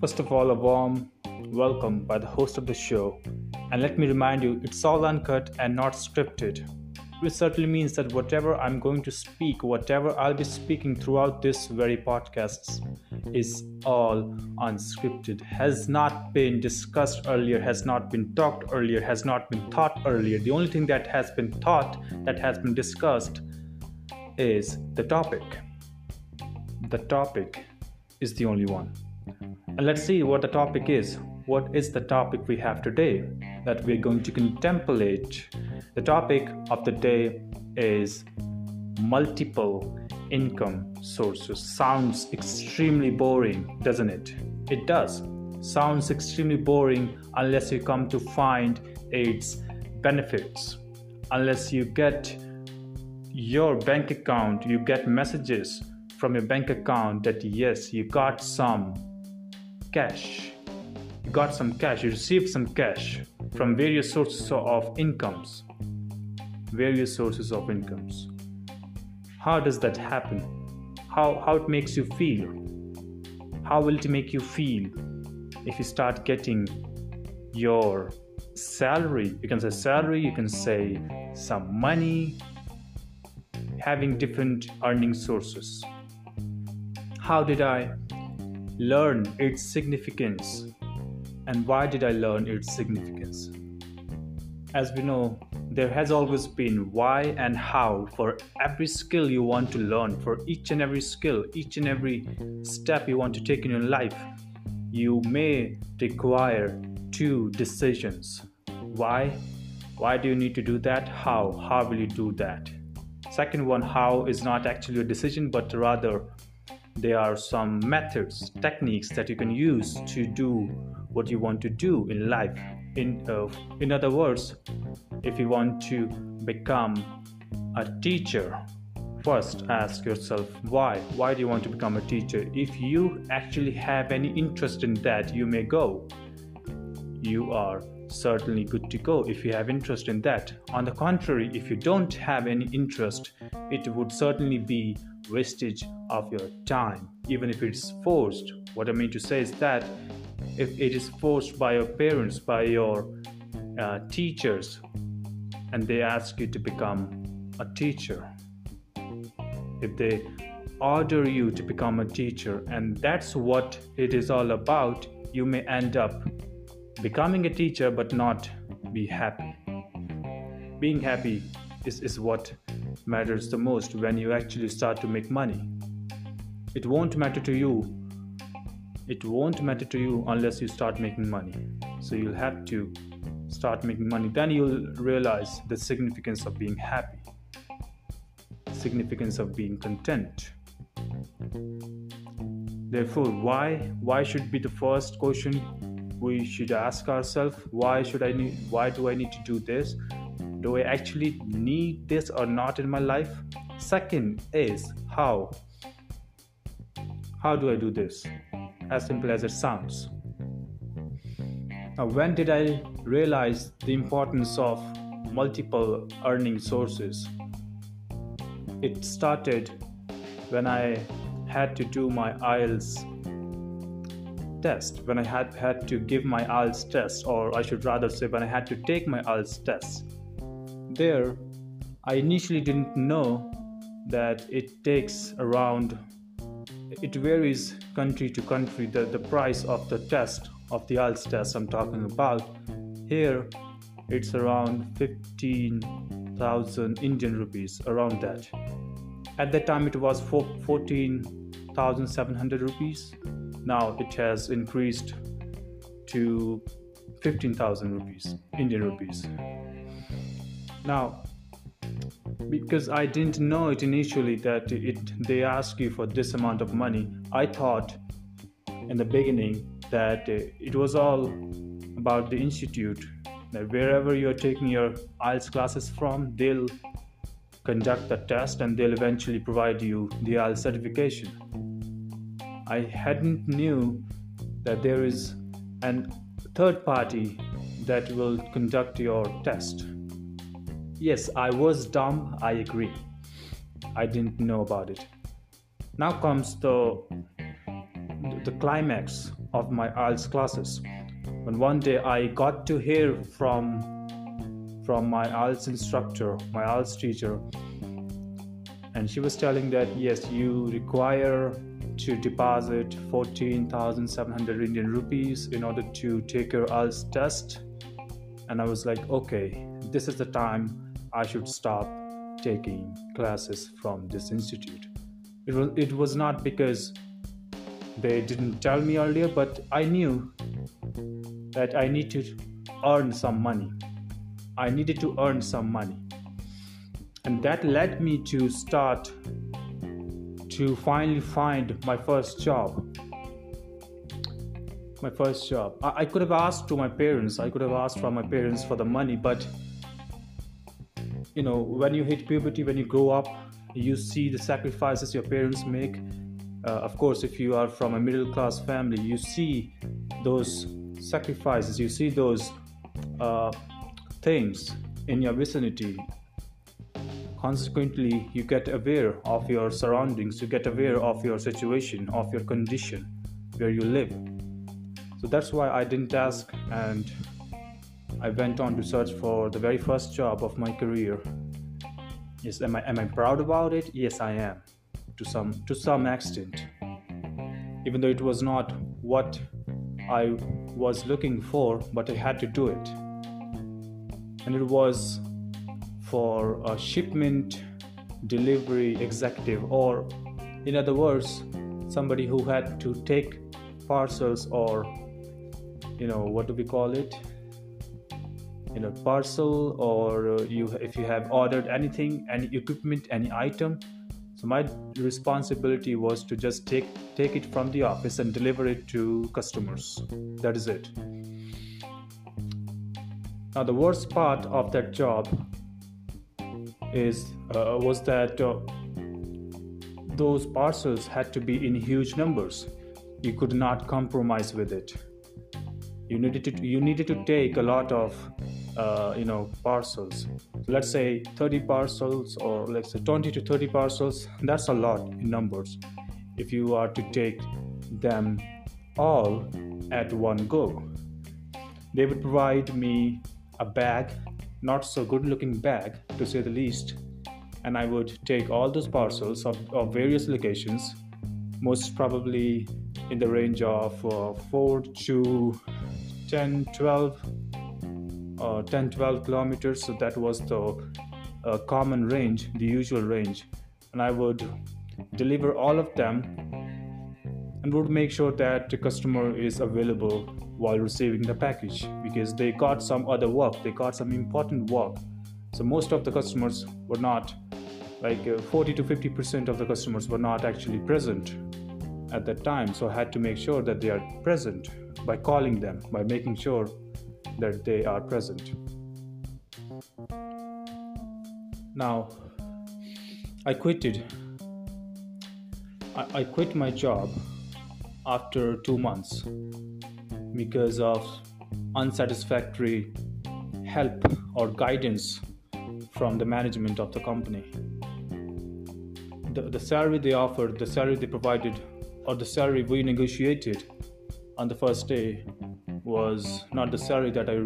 First of all, a warm welcome by the host of the show. And let me remind you, it's all uncut and not scripted. Which certainly means that whatever I'm going to speak, whatever I'll be speaking throughout this very podcast, is all unscripted, has not been discussed earlier, has not been talked earlier, has not been thought earlier. The only thing that has been thought, that has been discussed, is the topic. The topic is the only one. And let's see what the topic is. What is the topic we have today that we're going to contemplate? The topic of the day is multiple income sources. Sounds extremely boring, doesn't it? It does. Sounds extremely boring unless you come to find its benefits. Unless you get your bank account, you get messages from your bank account that yes, you got some cash. You got some cash, you received some cash from various sources of incomes. Various sources of incomes. How does that happen? How, how it makes you feel? How will it make you feel if you start getting your salary? You can say salary, you can say some money, having different earning sources. How did I learn its significance? And why did I learn its significance? As we know, there has always been why and how for every skill you want to learn, for each and every skill, each and every step you want to take in your life. You may require two decisions. Why? Why do you need to do that? How? How will you do that? Second one, how is not actually a decision, but rather there are some methods, techniques that you can use to do what you want to do in life. In, uh, in other words, if you want to become a teacher, first ask yourself why. Why do you want to become a teacher? If you actually have any interest in that, you may go. You are certainly good to go if you have interest in that. On the contrary, if you don't have any interest, it would certainly be wastage of your time, even if it's forced. What I mean to say is that if it is forced by your parents, by your uh, teachers, and they ask you to become a teacher, if they order you to become a teacher, and that's what it is all about, you may end up becoming a teacher but not be happy. Being happy is, is what matters the most when you actually start to make money. It won't matter to you. It won't matter to you unless you start making money. So you'll have to start making money. Then you'll realize the significance of being happy, significance of being content. Therefore, why why should be the first question we should ask ourselves why should i need why do i need to do this do i actually need this or not in my life? Second is how. How do i do this? As simple as it sounds. Now when did i realize the importance of multiple earning sources? It started when i had to do my ielts test, when I had, had to give my IELTS test, or I should rather say, when I had to take my IELTS test, there I initially didn't know that it takes around, it varies country to country, the, the price of the test, of the IELTS test I'm talking about. Here it's around 15,000 Indian rupees, around that. At that time it was 14,700 rupees now it has increased to 15,000 rupees, Indian rupees. Now, because I didn't know it initially that it they ask you for this amount of money, I thought in the beginning that it was all about the institute. That wherever you're taking your IELTS classes from, they'll conduct the test and they'll eventually provide you the IELTS certification. I hadn't knew that there is an third party that will conduct your test. Yes, I was dumb, I agree. I didn't know about it. Now comes the the climax of my IELTS classes. When one day I got to hear from from my IELTS instructor, my IELTS teacher, and she was telling that yes, you require to deposit 14,700 Indian rupees in order to take your IELTS test. And I was like, okay, this is the time I should stop taking classes from this institute. It was, it was not because they didn't tell me earlier, but I knew that I need to earn some money. I needed to earn some money. And that led me to start to finally find my first job. My first job. I, I could have asked to my parents, I could have asked from my parents for the money, but you know, when you hit puberty, when you grow up, you see the sacrifices your parents make. Uh, of course, if you are from a middle class family, you see those sacrifices, you see those uh, things in your vicinity consequently you get aware of your surroundings you get aware of your situation of your condition where you live so that's why i didn't ask and i went on to search for the very first job of my career. Yes am i am i proud about it? Yes i am to some to some extent. Even though it was not what i was looking for but i had to do it. And it was for a shipment delivery executive, or in other words, somebody who had to take parcels or you know what do we call it you know parcel or uh, you if you have ordered anything any equipment any item so my responsibility was to just take take it from the office and deliver it to customers that is it now the worst part of that job is uh, was that uh, those parcels had to be in huge numbers. You could not compromise with it. You needed to you needed to take a lot of uh, you know parcels. Let's say 30 parcels or let's say 20 to 30 parcels. That's a lot in numbers. If you are to take them all at one go, they would provide me a bag not so good looking bag to say the least and i would take all those parcels of, of various locations most probably in the range of uh, 4 to 10 12 uh, 10 12 kilometers. So that was the uh, common range the usual range. And i would deliver all of them and would make sure that the customer is available while receiving the package because they got some other work. They got some important work. So most of the customers were not like uh, 40 to 50 percent of the customers were not actually present at that time. So i had to make sure that they are present by calling them by making sure that they are present now i quitted I, I quit my job after two months because of unsatisfactory help or guidance from the management of the company. The, the salary they offered, the salary they provided, or the salary we negotiated on the first day was not the salary that I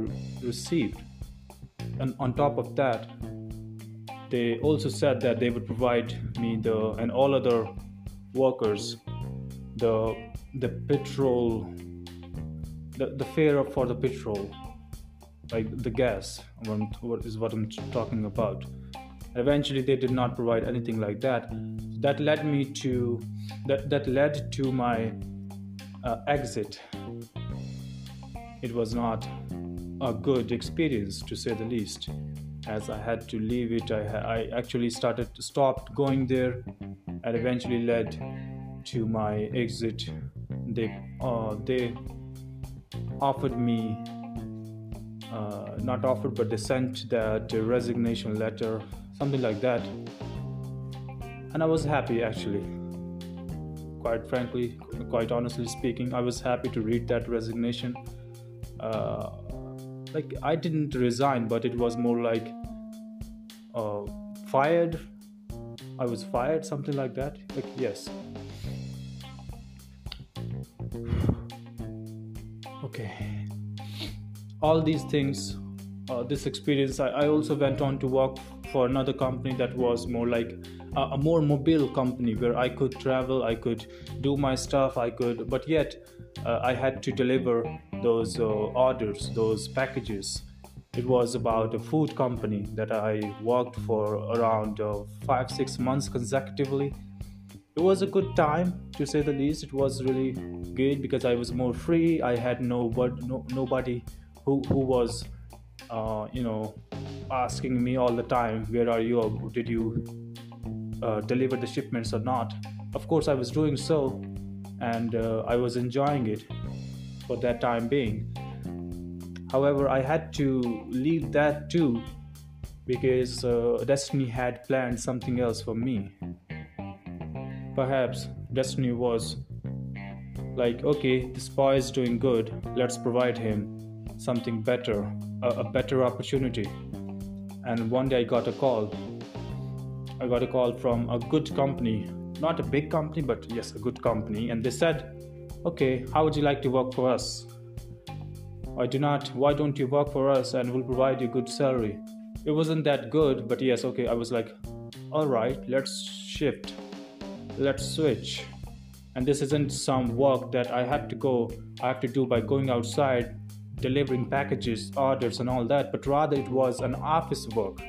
received. And on top of that, they also said that they would provide me the and all other workers the the petrol the, the fare for the petrol like the gas is what i'm talking about. Eventually they did not provide anything like that. That led me to that that led to my uh, exit it was not a good experience to say the least. As i had to leave it i, I actually started to stopped going there and eventually led to my exit. They uh, they offered me uh, not offered but they sent that resignation letter something like that. And i was happy actually. Quite frankly quite honestly speaking i was happy to read that resignation uh, like i didn't resign but it was more like uh, fired. I was fired something like that. Like yes. Okay. All these things uh, this experience I, I, also went on to work for another company that was more like a, more mobile company where i could travel i could do my stuff i could but yet uh, i had to deliver those uh, orders those packages. It was about a food company that i worked for around uh, five six months consecutively. It was a good time to say the least. It was really good because i was more free. I had no, no nobody who, who was uh, you know asking me all the time where are you? Did you uh, deliver the shipments or not of course i was doing so and uh, i was enjoying it for that time being however i had to leave that too because uh, destiny had planned something else for me perhaps destiny was like okay this boy is doing good let's provide him something better, a, a better opportunity. And one day I got a call. I got a call from a good company, not a big company, but yes, a good company. And they said, Okay, how would you like to work for us? I do not, why don't you work for us and we'll provide you good salary? It wasn't that good, but yes, okay, I was like, all right, let's shift, let's switch. And this isn't some work that I had to go, I have to do by going outside delivering packages, orders, and all that, but rather it was an office work.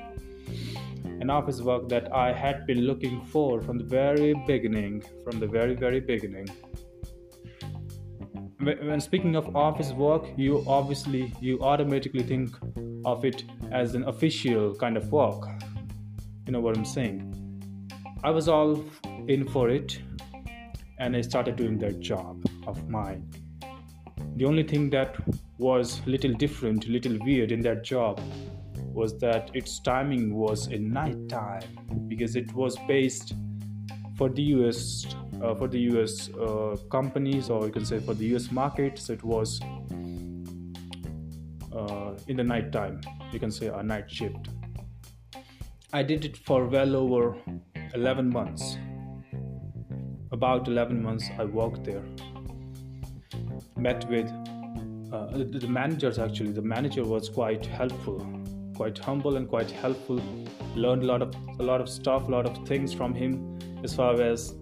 An office work that I had been looking for from the very beginning. From the very, very beginning. When speaking of office work, you obviously you automatically think of it as an official kind of work. You know what I'm saying? I was all in for it, and I started doing that job of mine the only thing that was little different little weird in that job was that its timing was in night time because it was based for the US uh, for the US uh, companies or you can say for the US market. So it was uh, in the night time you can say a night shift. I did it for well over 11 months. About 11 months I worked there. Met with uh, the, the managers actually the manager was quite helpful quite humble and quite helpful. Learned a lot of a lot of stuff a lot of things from him. As far as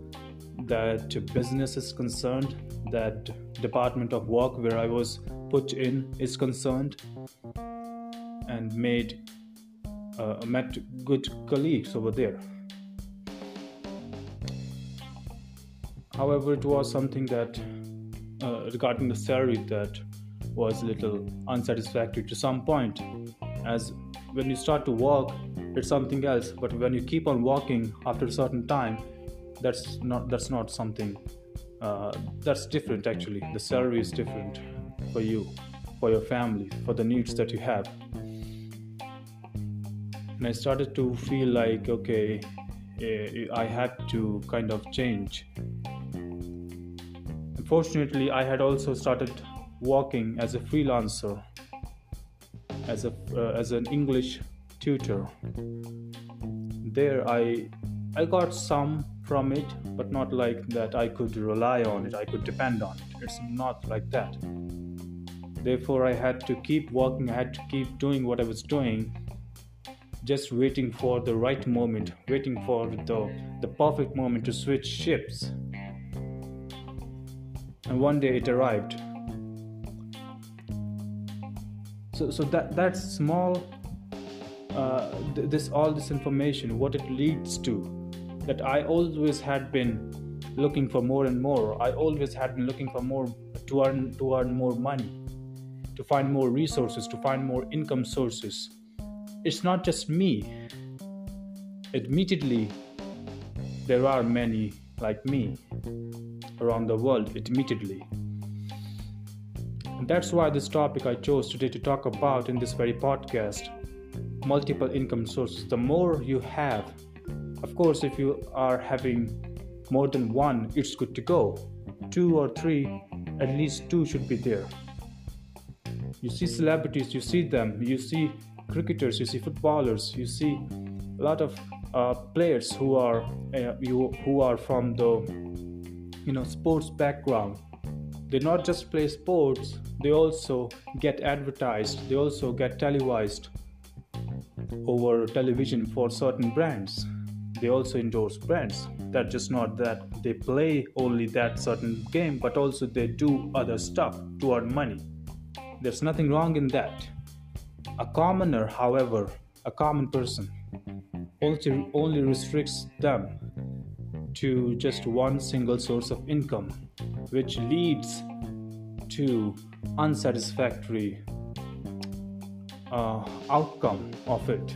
that business is concerned that department of work where i was put in is concerned and made uh, met good colleagues over there. However it was something that uh, regarding the salary that was a little unsatisfactory to some point as when you start to walk it's something else. But when you keep on walking after a certain time that's not that's not something uh, that's different actually. The salary is different for you for your family for the needs that you have. And i started to feel like okay eh, i had to kind of change. Unfortunately I had also started working as a freelancer, as a uh, as an English tutor. There, I I got some from it, but not like that. I could rely on it. I could depend on it. It's not like that. Therefore, I had to keep working. I had to keep doing what I was doing, just waiting for the right moment, waiting for the the perfect moment to switch ships and one day it arrived so so that that small uh, th- this all this information what it leads to that i always had been looking for more and more. I always had been looking for more to earn to earn more money to find more resources to find more income sources. It's not just me. Admittedly there are many like me around the world admittedly. That's why this topic I chose today to talk about in this very podcast multiple income sources. The more you have, of course, if you are having more than one, it's good to go. Two or three, at least two should be there. You see celebrities, you see them, you see cricketers, you see footballers, you see a lot of uh, players who are uh, you, who are from the you know sports background they not just play sports they also get advertised they also get televised over television for certain brands. They also endorse brands. That just not that they play only that certain game but also they do other stuff to earn money. There's nothing wrong in that. A commoner however a common person also only restricts them to just one single source of income which leads to unsatisfactory uh, outcome of it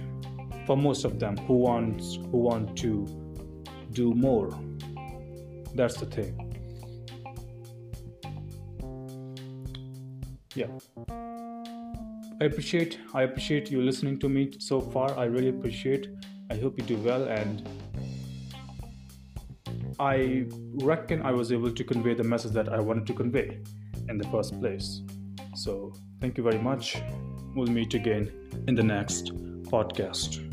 for most of them who wants who want to do more. That's the thing. Yeah. I appreciate i appreciate you listening to me so far. I really appreciate. I hope you do well and i reckon i was able to convey the message that i wanted to convey in the first place. So thank you very much. We'll meet again in the next podcast